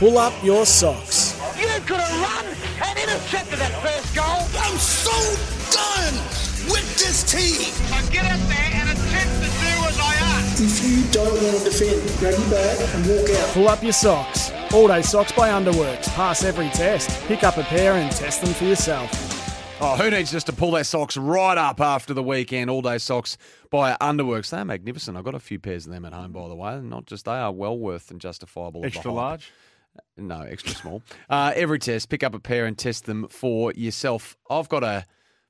Pull up your socks. You could have run and intercepted that first goal. I'm so done with this team. I get up there and attempt to do as I ask. If you don't want to defend, grab your bag and walk out. Pull up your socks. All day socks by Underworks. Pass every test. Pick up a pair and test them for yourself. Oh, who needs just to pull their socks right up after the weekend? All day socks by Underworks. They're magnificent. I've got a few pairs of them at home, by the way. Not just they are well worth and justifiable. Extra large? No, extra small. Uh, every test, pick up a pair and test them for yourself. I've got a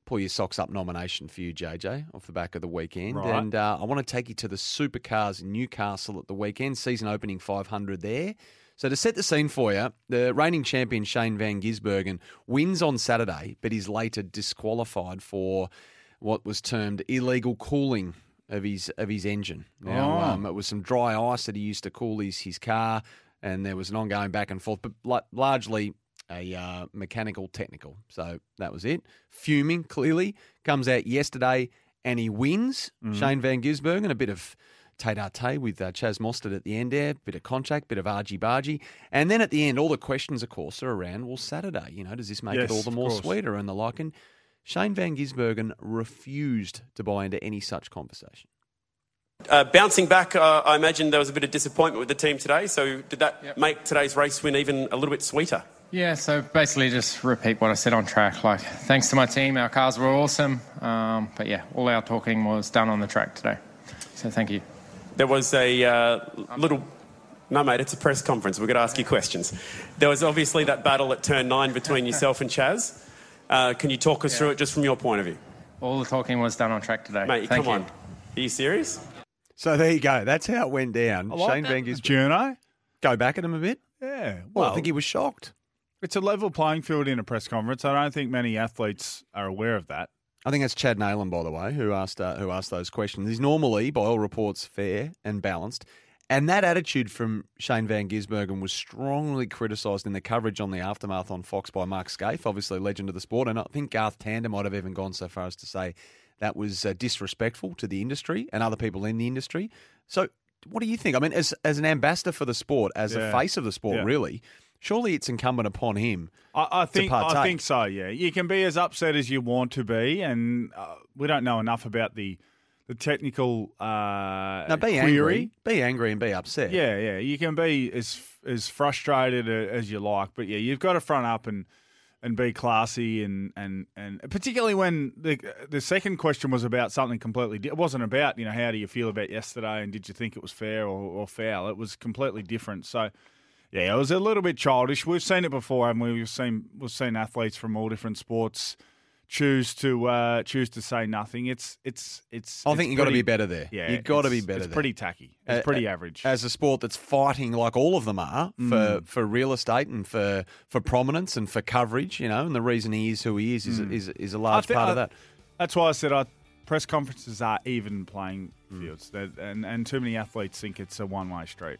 pull your socks up nomination for you, JJ, off the back of the weekend, Right. and uh, I want to take you to the Supercars in Newcastle at the weekend. Season opening 500 there. So to set the scene for you, the reigning champion Shane Van Gisbergen wins on Saturday, but is later disqualified for what was termed illegal cooling of his of his engine. Now, Oh. um, it was some dry ice that he used to cool his his car, and there was an ongoing back and forth, but la- largely a uh, mechanical technical. So that was it. Fuming clearly comes out yesterday, and he wins. Shane Van Gisbergen, a bit of tete-a-tete with uh, Chaz Mostert at the end there, bit of contract, bit of argy-bargy. And then at the end, all the questions, of course, are around, well, Saturday, you know, does this make Yes, it all the more sweeter and the like? And Shane Van Gisbergen refused to buy into any such conversation. Uh, bouncing back, uh, I imagine there was a bit of disappointment with the team today. So did that make today's race win even a little bit sweeter? Yeah, so basically just repeat what I said on track. Like, thanks to my team, our cars were awesome. Um, but yeah, all our talking was done on the track today. So thank you. There was a uh, little. No, mate, it's a press conference. We're going to ask you questions. There was obviously that battle at turn nine between yourself and Chaz. Uh, can you talk us through it just from your point of view? All the talking was done on track today. Mate, thank come you. on. Are you serious? So there you go. That's how it went down. I like Shane that. Van Gisbergen. Journo? Go back at him a bit. Yeah. Well, I think he was shocked. It's a level playing field in a press conference. I don't think many athletes are aware of that. I think that's Chad Nalen, by the way, who asked uh, who asked those questions. He's normally, by all reports, fair and balanced. And that attitude from Shane Van Gisbergen was strongly criticised in the coverage on the aftermath on Fox by Mark Skaife, obviously legend of the sport. And I think Garth Tander might have even gone so far as to say that was uh, disrespectful to the industry and other people in the industry. So, what do you think? I mean, as as an ambassador for the sport, as Yeah. a face of the sport, Yeah. really, surely it's incumbent upon him. I, I think I think so. Yeah, you can be as upset as you want to be, and uh, we don't know enough about the the technical uh, No, be query. angry, be angry, and be upset. Yeah, yeah, you can be as as frustrated as you like, but yeah, you've got to front up and and be classy and and and particularly when the the second question was about something completely. di- It wasn't about you know how do you feel about yesterday and did you think it was fair or, or foul. It was completely different. So. Yeah, it was a little bit childish. We've seen it before, haven't we? We've seen we've seen athletes from all different sports choose to uh, choose to say nothing. It's it's it's. I it's think you've got to be better there. Yeah, you've got to be better It's there. pretty tacky. It's Uh, pretty average. As a sport that's fighting like all of them are for, Mm. for real estate and for, for prominence and for coverage, you know, and the reason he is who he is is, Mm. is, is a I large thi- part of that. That's why I said uh, press conferences are even playing fields, They're- and and too many athletes think it's a one way street.